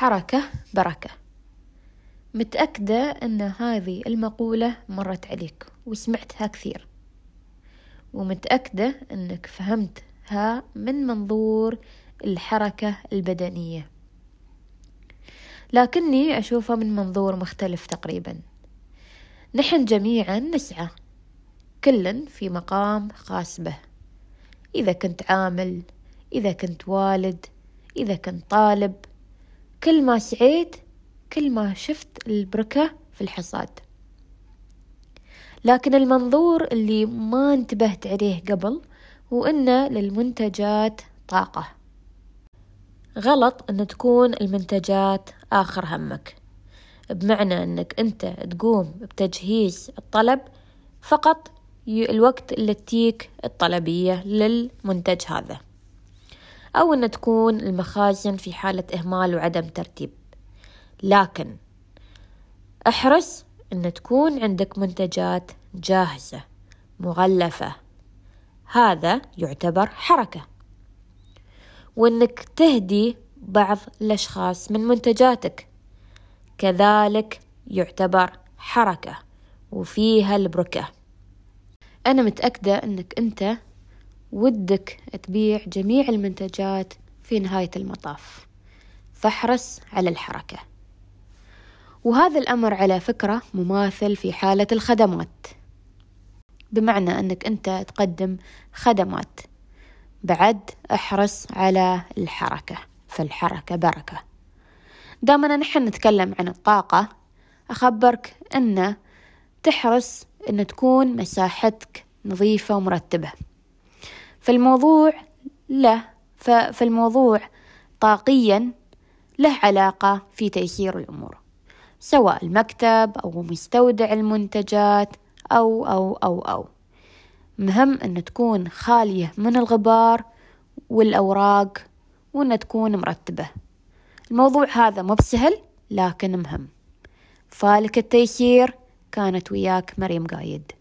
حركة بركة. متأكدة أن هذه المقولة مرت عليك وسمعتها كثير. ومتأكدة أنك فهمتها من منظور الحركة البدنية. لكني أشوفها من منظور مختلف تقريبا. نحن جميعا نسعى كل في مقام خاص به. إذا كنت عامل إذا كنت والد إذا كنت طالب كل ما سعيت كل ما شفت البركة في الحصاد. لكن المنظور اللي ما انتبهت عليه قبل هو أن للمنتجات طاقة. غلط أن تكون المنتجات آخر همك. بمعنى أنك أنت تقوم بتجهيز الطلب فقط الوقت اللي تجيك الطلبية للمنتج هذا. أو أن تكون المخازن في حالة إهمال وعدم ترتيب. لكن أحرص أن تكون عندك منتجات جاهزة مغلفة. هذا يعتبر حركة. وأنك تهدي بعض الأشخاص من منتجاتك. كذلك يعتبر حركة وفيها البركة. أنا متأكدة أنك أنت ودك تبيع جميع المنتجات في نهاية المطاف. فاحرص على الحركة. وهذا الأمر على فكرة مماثل في حالة الخدمات. بمعنى أنك أنت تقدم خدمات. بعد احرص على الحركة. فالحركة بركة. دامنا نحن نتكلم عن الطاقة أخبرك أن تحرص أن تكون مساحتك نظيفة ومرتبة. فالموضوع له فالموضوع طاقيا له علاقة في تيسير الأمور سواء المكتب أو مستودع المنتجات أو أو أو أو. مهم أن تكون خالية من الغبار والأوراق وأن تكون مرتبة. الموضوع هذا مو بسهل لكن مهم. فالك التيسير كانت وياك مريم قايد.